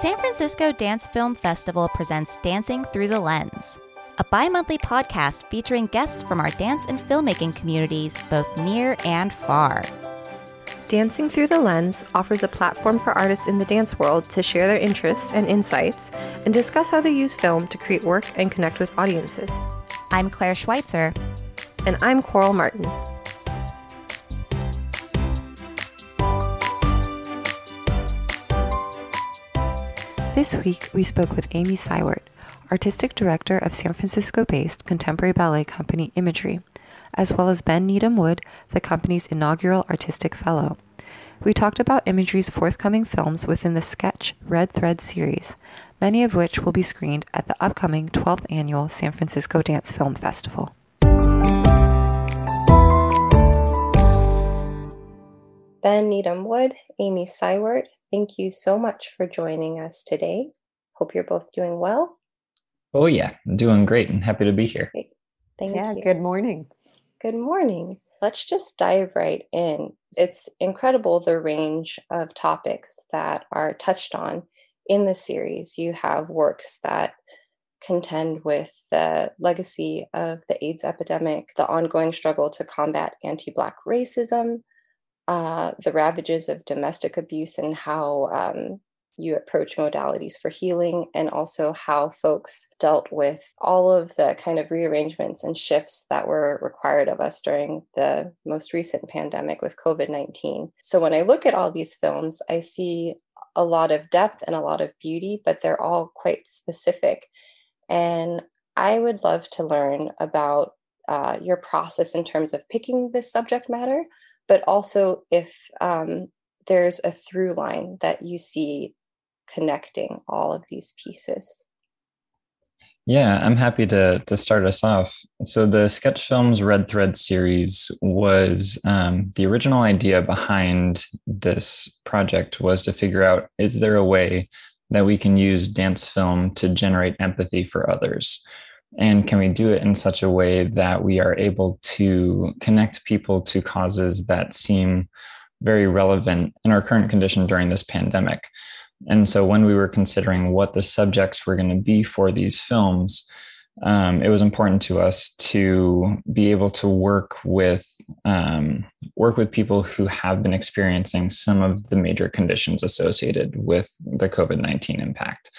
San Francisco Dance Film Festival presents Dancing Through the Lens, a bi monthly podcast featuring guests from our dance and filmmaking communities, both near and far. Dancing Through the Lens offers a platform for artists in the dance world to share their interests and insights and discuss how they use film to create work and connect with audiences. I'm Claire Schweitzer. And I'm Coral Martin. This week, we spoke with Amy Seiwert, Artistic Director of San Francisco based contemporary ballet company Imagery, as well as Ben Needham Wood, the company's inaugural Artistic Fellow. We talked about Imagery's forthcoming films within the Sketch Red Thread series, many of which will be screened at the upcoming 12th annual San Francisco Dance Film Festival. Ben Needham Wood, Amy Seiwert, Thank you so much for joining us today. Hope you're both doing well. Oh, yeah, I'm doing great and happy to be here. Great. Thank yeah, you. Good morning. Good morning. Let's just dive right in. It's incredible the range of topics that are touched on in the series. You have works that contend with the legacy of the AIDS epidemic, the ongoing struggle to combat anti Black racism, uh, the ravages of domestic abuse and how um, you approach modalities for healing, and also how folks dealt with all of the kind of rearrangements and shifts that were required of us during the most recent pandemic with COVID 19. So when I look at all these films, I see a lot of depth and a lot of beauty, but they're all quite specific. And I would love to learn about uh, your process in terms of picking this subject matter, but also if um, there's a through line that you see connecting all of these pieces. Yeah, I'm happy to to start us off. So the sketch films Red Thread series was um, the original idea behind this project was to figure out is there a way that we can use dance film to generate empathy for others. And can we do it in such a way that we are able to connect people to causes that seem very relevant in our current condition during this pandemic? And so, when we were considering what the subjects were going to be for these films, um, it was important to us to be able to work with um, work with people who have been experiencing some of the major conditions associated with the COVID nineteen impact.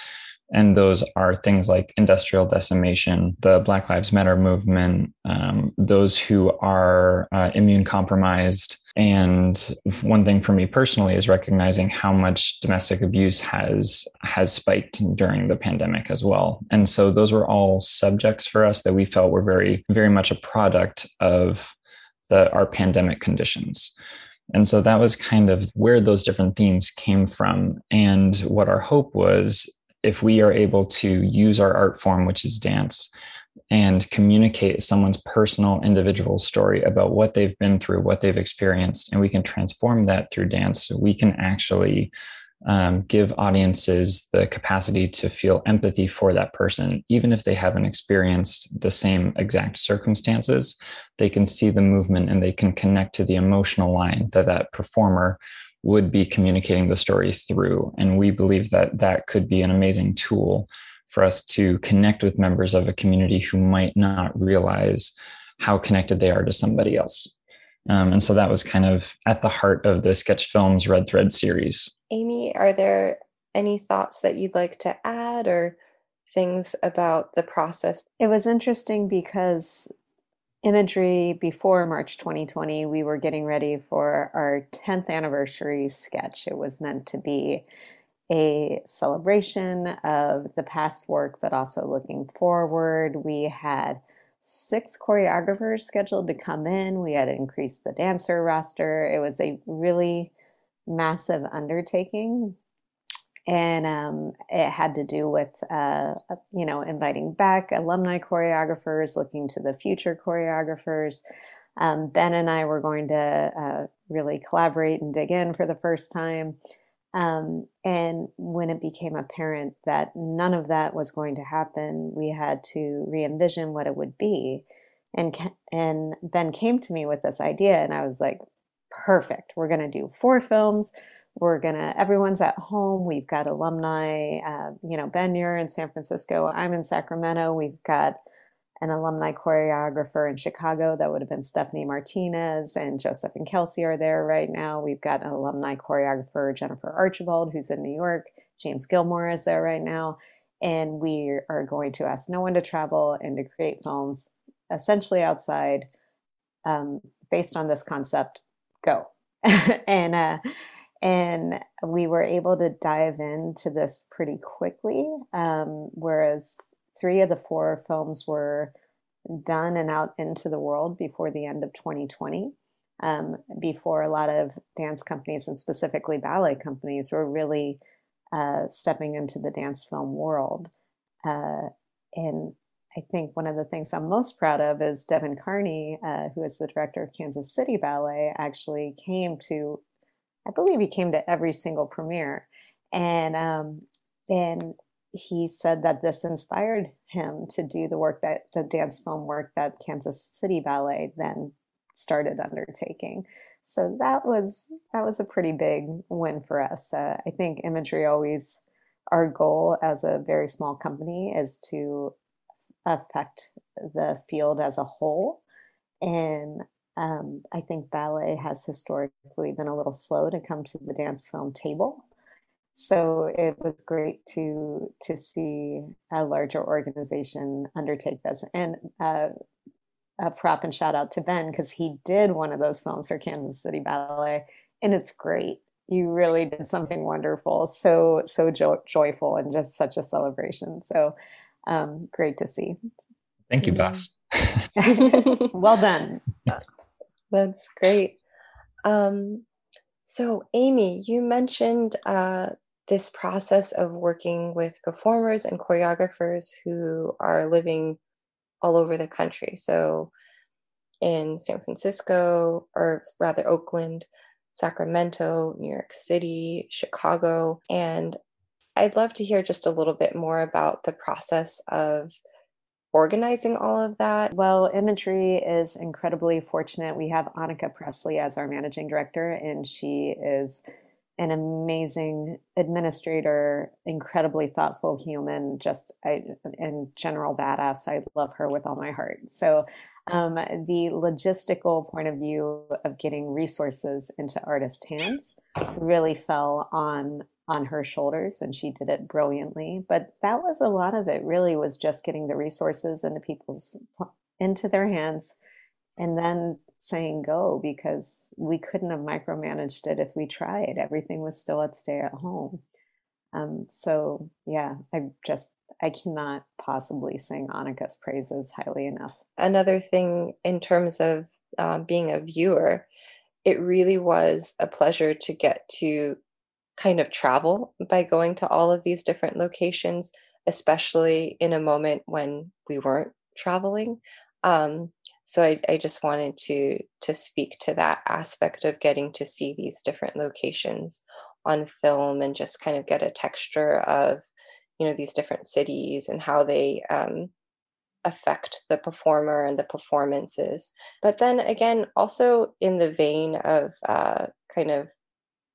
And those are things like industrial decimation, the Black Lives Matter movement, um, those who are uh, immune compromised. And one thing for me personally is recognizing how much domestic abuse has has spiked during the pandemic as well. And so those were all subjects for us that we felt were very, very much a product of the our pandemic conditions. And so that was kind of where those different themes came from. And what our hope was if we are able to use our art form, which is dance, and communicate someone's personal individual story about what they've been through, what they've experienced, and we can transform that through dance, we can actually um, give audiences the capacity to feel empathy for that person, even if they haven't experienced the same exact circumstances. They can see the movement and they can connect to the emotional line that that performer would be communicating the story through. And we believe that that could be an amazing tool for us to connect with members of a community who might not realize how connected they are to somebody else. Um, and so that was kind of at the heart of the Sketch Films Red Thread series. Amy, are there any thoughts that you'd like to add or things about the process? It was interesting because imagery before March 2020, we were getting ready for our 10th anniversary sketch. It was meant to be a celebration of the past work, but also looking forward. We had six choreographers scheduled to come in. We had increased the dancer roster. It was a really massive undertaking, and um, it had to do with uh, you know inviting back alumni choreographers looking to the future choreographers. Um, ben and i were going to uh, really collaborate and dig in for the first time. Um, and when it became apparent that none of that was going to happen we had to re-envision what it would be. And and ben came to me with this idea and i was like perfect. We're going to do four films we're gonna everyone's at home. We've got alumni uh, you know ben you're in san francisco. I'm in sacramento. We've got an alumni choreographer in chicago. That would have been stephanie martinez and joseph and kelsey are there right now. We've got an alumni choreographer jennifer archibald who's in new york. James gilmore is there right now. And we are going to ask no one to travel and to create films essentially outside um, based on this concept. Go. And uh, and we were able to dive into this pretty quickly. Um, whereas three of the four films were done and out into the world before the end of 2020. Um, before a lot of dance companies and specifically ballet companies were really uh, stepping into the dance film world. Uh, and I think one of the things I'm most proud of is Devon Carney, uh, who is the director of Kansas City Ballet, actually came to I believe he came to every single premiere, and um, and he said that this inspired him to do the work that the dance film work that Kansas City Ballet then started undertaking. So that was that was a pretty big win for us. Uh, I think imagery always our goal as a very small company is to affect the field as a whole and um, I think ballet has historically been a little slow to come to the dance film table. So it was great to to see a larger organization undertake this. And uh, a prop and shout out to Ben because he did one of those films for Kansas City Ballet, and it's great. You really did something wonderful, so so jo- joyful, and just such a celebration. So um, great to see. Thank you, boss. well done. That's great. Um, so, Amy, you mentioned uh, this process of working with performers and choreographers who are living all over the country. So, in San Francisco, or rather Oakland, Sacramento, New York City, Chicago. And I'd love to hear just a little bit more about the process of organizing all of that? Well, Imagery is incredibly fortunate. We have Annika Presley as our managing director, and she is an amazing administrator, incredibly thoughtful human, just I, in general badass. I love her with all my heart. So, um, the logistical point of view of getting resources into artist hands really fell on on her shoulders and she did it brilliantly but that was a lot of it really was just getting the resources into people's into their hands and then saying go because we couldn't have micromanaged it if we tried. Everything was still at stay at home. Um, so yeah i just i cannot possibly sing annika's praises highly enough. Another thing in terms of um, being a viewer it really was a pleasure to get to kind of travel by going to all of these different locations, especially in a moment when we weren't traveling. Um, so I, I just wanted to to speak to that aspect of getting to see these different locations on film and just kind of get a texture of you know these different cities and how they um, affect the performer and the performances but then again also in the vein of uh, kind of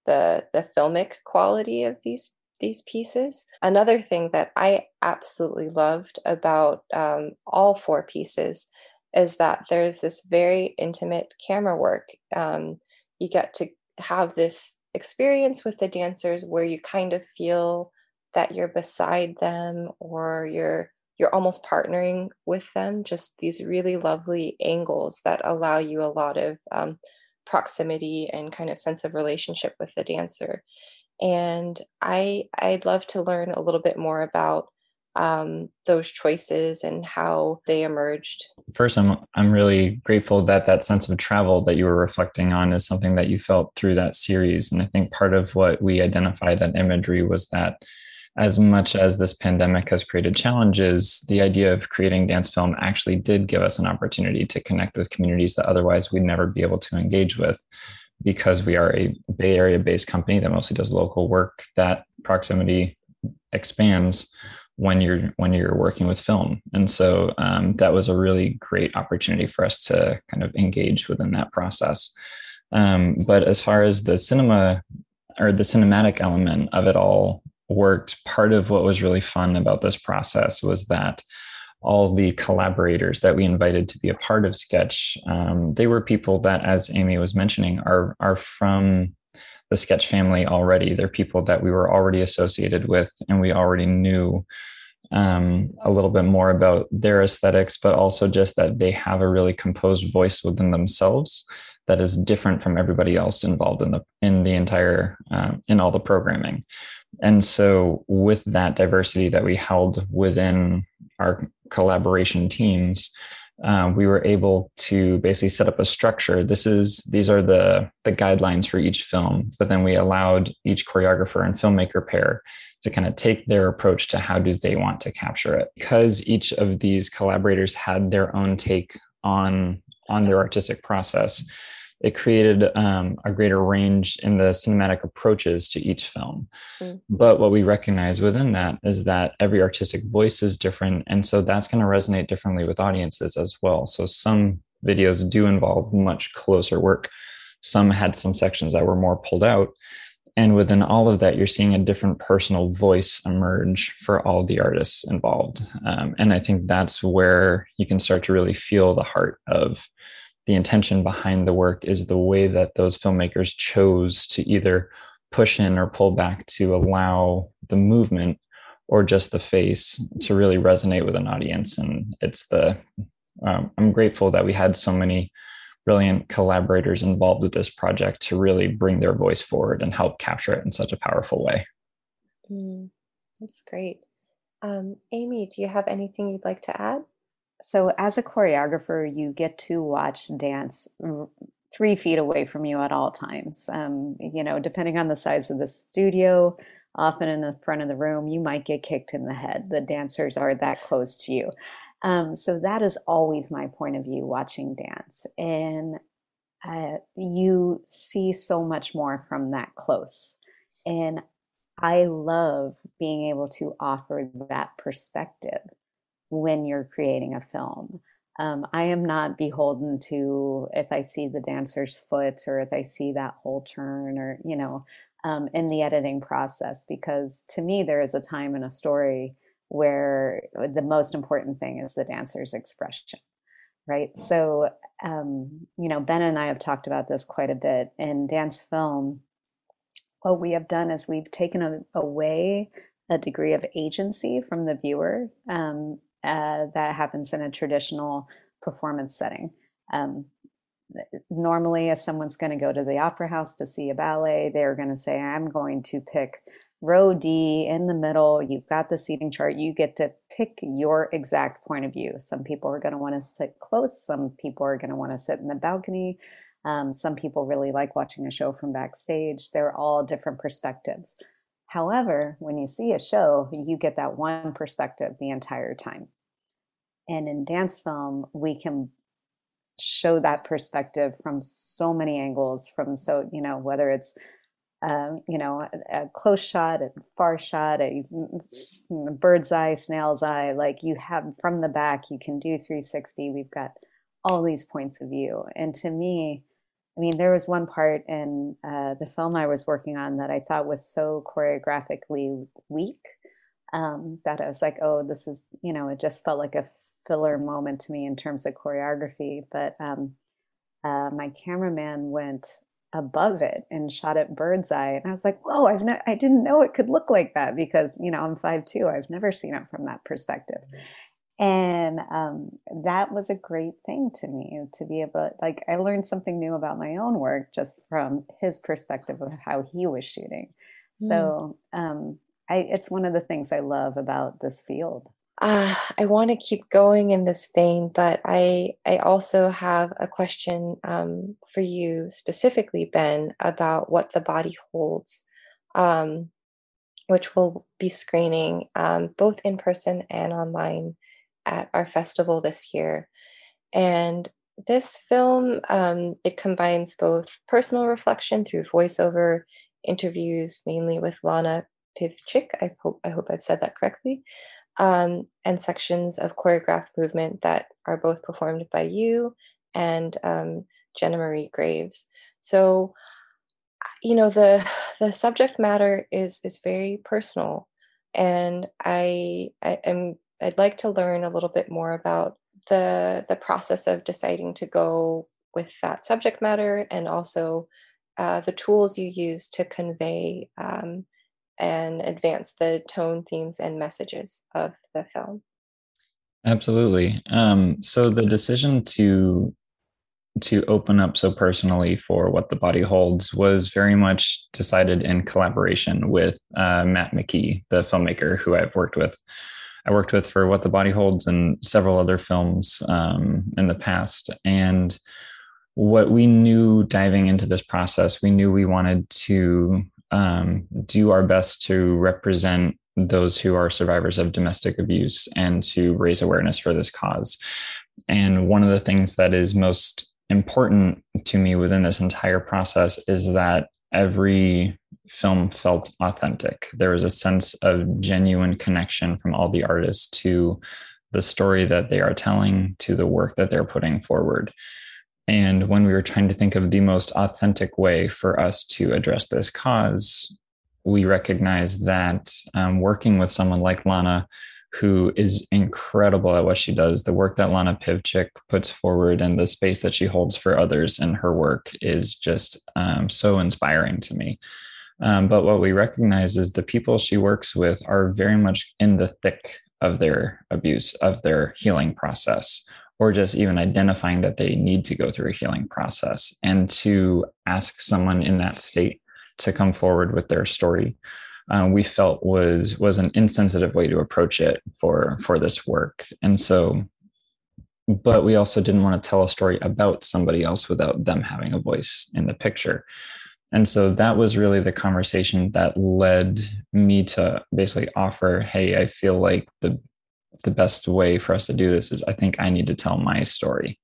the the filmic quality of these these pieces. Another thing that I absolutely loved about um, all four pieces is that there's this very intimate camera work. Um, you get to have this experience with the dancers where you kind of feel that you're beside them or you're you're almost partnering with them just these really lovely angles that allow you a lot of um, proximity and kind of sense of relationship with the dancer. And i i'd love to learn a little bit more about um, those choices and how they emerged. First i'm i'm really grateful that that sense of travel that you were reflecting on is something that you felt through that series. And i think part of what we identified at imagery was that as much as this pandemic has created challenges, the idea of creating dance film actually did give us an opportunity to connect with communities that otherwise we'd never be able to engage with because we are a Bay Area based company that mostly does local work. That proximity expands when you're when you're working with film and so um, that was a really great opportunity for us to kind of engage within that process um, but as far as the cinema or the cinematic element of it all worked. Part of what was really fun about this process was that all the collaborators that we invited to be a part of Sketch, um, they were people that, as Amy was mentioning, are are from the Sketch family already. They're people that we were already associated with, and we already knew um, a little bit more about their aesthetics, but also just that they have a really composed voice within themselves that is different from everybody else involved in the in the entire uh, in all the programming. And so, with that diversity that we held within our collaboration teams, uh, we were able to basically set up a structure. This is these are the the guidelines for each film, but then we allowed each choreographer and filmmaker pair to kind of take their approach to how do they want to capture it. Because each of these collaborators had their own take on on their artistic process, it created um, a greater range in the cinematic approaches to each film. Mm. But what we recognize within that is that every artistic voice is different. And so that's going to resonate differently with audiences as well. So some videos do involve much closer work, some had some sections that were more pulled out. And within all of that, you're seeing a different personal voice emerge for all the artists involved. Um, and I think that's where you can start to really feel the heart of the intention behind the work is the way that those filmmakers chose to either push in or pull back to allow the movement or just the face to really resonate with an audience. And it's the um, i'm grateful that we had so many brilliant collaborators involved with this project to really bring their voice forward and help capture it in such a powerful way. Mm, that's great. Um, amy do you have anything you'd like to add so as a choreographer, you get to watch dance three feet away from you at all times. Um, you know, depending on the size of the studio, often in the front of the room, you might get kicked in the head. The dancers are that close to you. Um, so that is always my point of view watching dance. And uh, you see so much more from that close. And I love being able to offer that perspective when you're creating a film. Um, I am not beholden to if I see the dancer's foot or if I see that whole turn or, you know, um, in the editing process, because to me, there is a time in a story where the most important thing is the dancer's expression, right? So, um, you know, Ben and I have talked about this quite a bit in dance film. What we have done is we've taken a, away a degree of agency from the viewer um, uh, that happens in a traditional performance setting. Um, normally, if someone's going to go to the opera house to see a ballet, they're going to say, I'm going to pick row D in the middle. You've got the seating chart. You get to pick your exact point of view. Some people are going to want to sit close, some people are going to want to sit in the balcony. Um, some people really like watching a show from backstage. They're all different perspectives. However, when you see a show, you get that one perspective the entire time. And in dance film, we can show that perspective from so many angles, from so, you know, whether it's um, you know, a, a, close shot, a far shot, a, a bird's eye, snail's eye. Like you have from the back, you can do 360. We've got all these points of view. And to me, I mean, there was one part in uh, the film I was working on that I thought was so choreographically weak um, that I was like, oh, this is, you know, it just felt like a filler moment to me in terms of choreography. But um, uh, my cameraman went above it and shot it bird's eye, and I was like, whoa, I've ne- I didn't know it could look like that because you know I'm five two. I've never seen it from that perspective. And um, that was a great thing to me to be able, like, I learned something new about my own work just from his perspective of how he was shooting. Mm. So um, I, it's one of the things I love about this field. Uh, I want to keep going in this vein, but I I also have a question um, for you specifically, Ben, about what the body holds, um, which will be screening um, both in person and online at our festival this year. And this film, um, it combines both personal reflection through voiceover interviews, mainly with Lana Pivchik. I hope I hope I've said that correctly. Um, and sections of choreographed movement that are both performed by you and um, Jenna Marie Graves. So, you know, the the subject matter is is very personal, and I, I am I'd like to learn a little bit more about the the process of deciding to go with that subject matter and also uh, the tools you use to convey um, and advance the tone, themes, and messages of the film. Absolutely. Um, so the decision to to open up so personally for what the body holds was very much decided in collaboration with uh, Matt McKee, the filmmaker who I've worked with. I worked with for What the Body Holds and several other films um, in the past, and what we knew diving into this process, we knew we wanted to um, do our best to represent those who are survivors of domestic abuse and to raise awareness for this cause. And one of the things that is most important to me within this entire process is that every film felt authentic. There was a sense of genuine connection from all the artists to the story that they are telling, to the work that they're putting forward. And when we were trying to think of the most authentic way for us to address this cause, we recognized that um, working with someone like Lana, who is incredible at what she does, the work that Lana Pivchik puts forward and the space that she holds for others in her work is just um, so inspiring to me. Um, but what we recognize is the people she works with are very much in the thick of their abuse, of their healing process, or just even identifying that they need to go through a healing process. And to ask someone in that state to come forward with their story, uh, we felt was was an insensitive way to approach it for for this work. And so, but we also didn't want to tell a story about somebody else without them having a voice in the picture. And so that was really the conversation that led me to basically offer, hey, I feel like the the best way for us to do this is I think I need to tell my story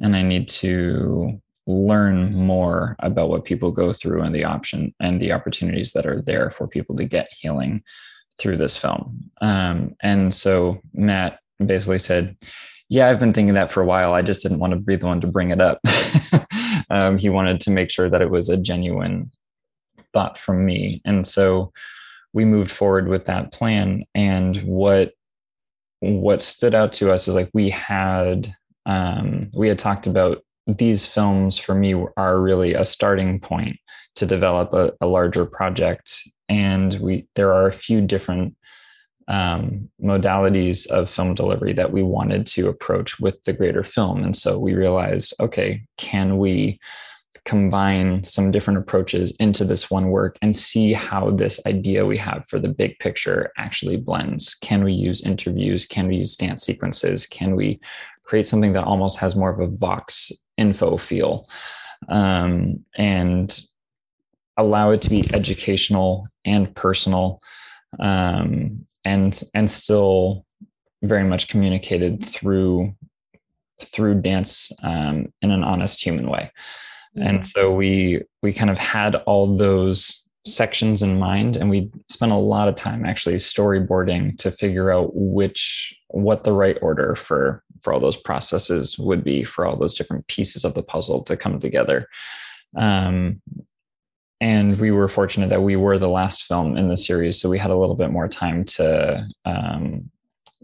and I need to learn more about what people go through and the option and the opportunities that are there for people to get healing through this film. Um, and so Matt basically said, yeah, I've been thinking that for a while. I just didn't want to be the one to bring it up. um, he wanted to make sure that it was a genuine thought from me. And so we moved forward with that plan. And what what stood out to us is like we had um, we had talked about these films for me are really a starting point to develop a, a larger project and we there are a few different um, modalities of film delivery that we wanted to approach with the greater film. And so we realized, okay, can we combine some different approaches into this one work and see how this idea we have for the big picture actually blends? Can we use interviews? Can we use dance sequences? Can we create something that almost has more of a Vox info feel? Um, and allow it to be educational and personal um, and and still very much communicated through through dance um, in an honest human way mm-hmm. and so we we kind of had all those sections in mind and we spent a lot of time actually storyboarding to figure out which what the right order for for all those processes would be for all those different pieces of the puzzle to come together um, and we were fortunate that we were the last film in the series so we had a little bit more time to um,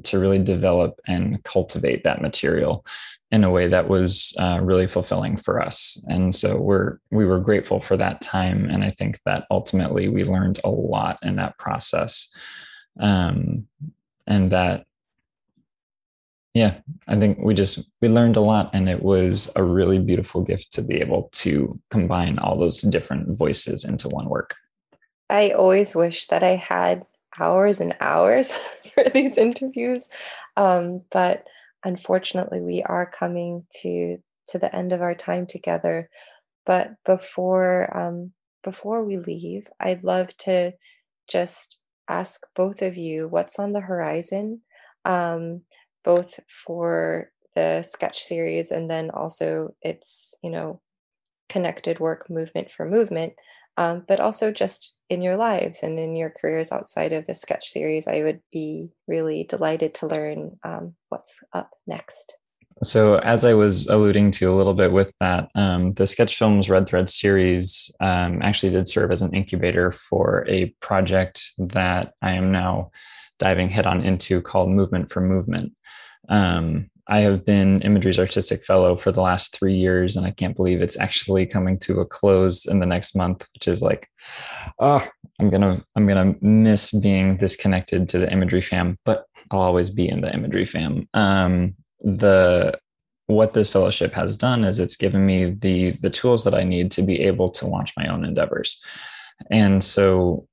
to really develop and cultivate that material in a way that was uh, really fulfilling for us. And so we're we were grateful for that time and i think that ultimately we learned a lot in that process. Um, and that yeah i think we just we learned a lot and it was a really beautiful gift to be able to combine all those different voices into one work. I always wish that i had hours and hours for these interviews um, but unfortunately we are coming to to the end of our time together. But before um, before we leave i'd love to just ask both of you what's on the horizon um, both for the sketch series and then also its you know connected work movement for movement um, but also just in your lives and in your careers outside of the sketch series i would be really delighted to learn um, what's up next So, as I was alluding to a little bit with that, um, the Sketch Films Red Thread series um, actually did serve as an incubator for a project that I am now diving head on into called Movement for Movement. Um, I have been Imagery's artistic fellow for the last three years, and I can't believe it's actually coming to a close in the next month, which is like, oh, I'm gonna I'm gonna miss being disconnected to the Imagery fam, but I'll always be in the Imagery fam. Um, the what this fellowship has done is it's given me the the tools that I need to be able to launch my own endeavors, and so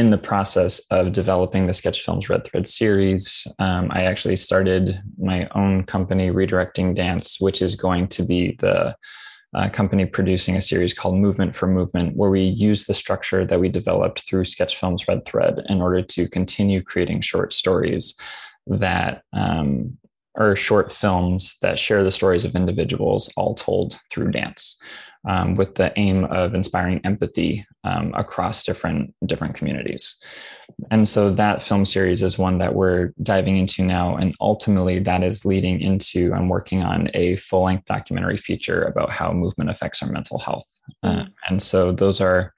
in the process of developing the Sketch Films Red Thread series, um, I actually started my own company, Redirecting Dance, which is going to be the uh, company producing a series called Movement for Movement, where we use the structure that we developed through Sketch Films Red Thread in order to continue creating short stories that um, are short films that share the stories of individuals all told through dance um, with the aim of inspiring empathy um, across different different communities. And so that film series is one that we're diving into now, and ultimately that is leading into I'm working on a full length documentary feature about how movement affects our mental health. Uh. Uh, and so those are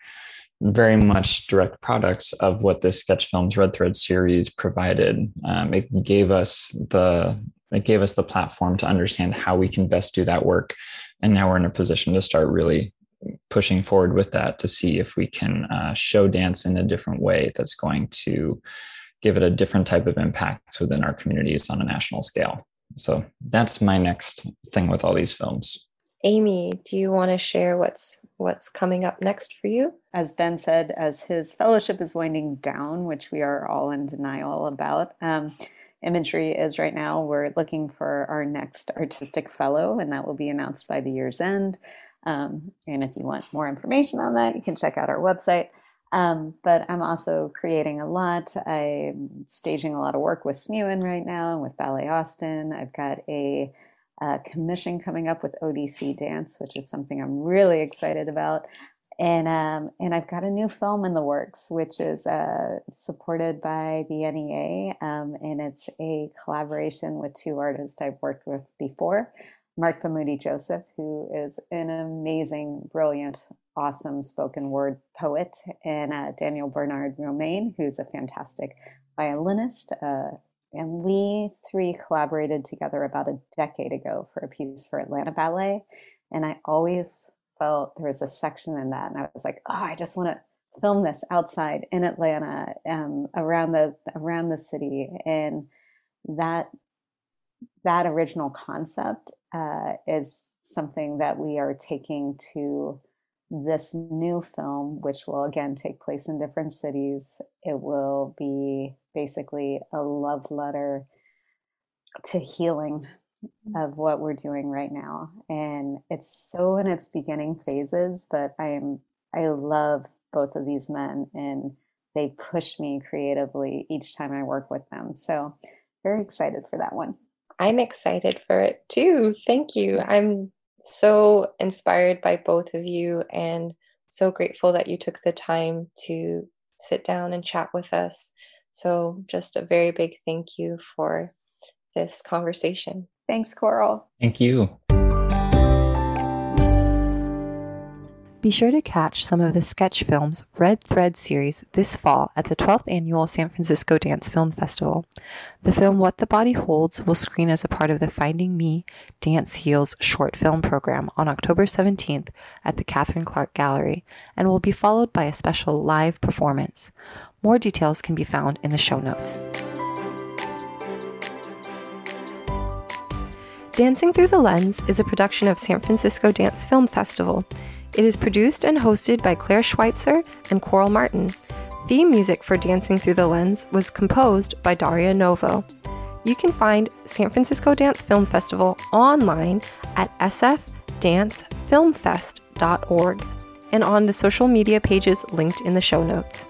very much direct products of what this sketch films red thread series provided um, it gave us the it gave us the platform to understand how we can best do that work and now we're in a position to start really pushing forward with that to see if we can uh, show dance in a different way that's going to give it a different type of impact within our communities on a national scale. So that's my next thing with all these films. Amy do you want to share what's what's coming up next for you? As ben said as his fellowship is winding down which we are all in denial about um, imagery is right now. We're looking for our next artistic fellow, and that will be announced by the year's end. Um, and if you want more information on that, you can check out our website. Um, but I'm also creating a lot. I'm staging a lot of work with Smuin right now and with Ballet Austin. I've got a, a commission coming up with ODC Dance, which is something I'm really excited about and um, and I've got a new film in the works, which is uh, supported by the NEA, um, and it's a collaboration with two artists I've worked with before, Marc Bamuthi Joseph, who is an amazing, brilliant, awesome spoken word poet, and uh, Daniel Bernard Roumain, who's a fantastic violinist. Uh, and we three collaborated together about a decade ago for a piece for Atlanta Ballet. And I always felt there was a section in that, and I was like, oh, I just want to film this outside in Atlanta, um, around the around the city, and that that original concept uh, is something that we are taking to this new film, which will again take place in different cities. It will be basically a love letter to healing of what we're doing right now. And it's so in its beginning phases but i'm i love both of these men and they push me creatively each time i work with them. So very excited for that one. I'm excited for it too. Thank you. I'm so inspired by both of you and so grateful that you took the time to sit down and chat with us. So just a very big thank you for this conversation Thanks, Coral. Thank you. Be sure to catch some of the sketch films Red Thread series this fall at the 12th annual San Francisco Dance Film Festival. The film What the Body Holds will screen as a part of the Finding Me Dance Heals short film program on October 17th at the Catherine Clark Gallery and will be followed by a special live performance. More details can be found in the show notes. Dancing Through the Lens is a production of San Francisco Dance Film Festival. It is produced and hosted by Claire Schweitzer and Coral Martin. Theme music for Dancing Through the Lens was composed by Daria Novo. You can find San Francisco Dance Film Festival online at sfdancefilmfest.org and on the social media pages linked in the show notes.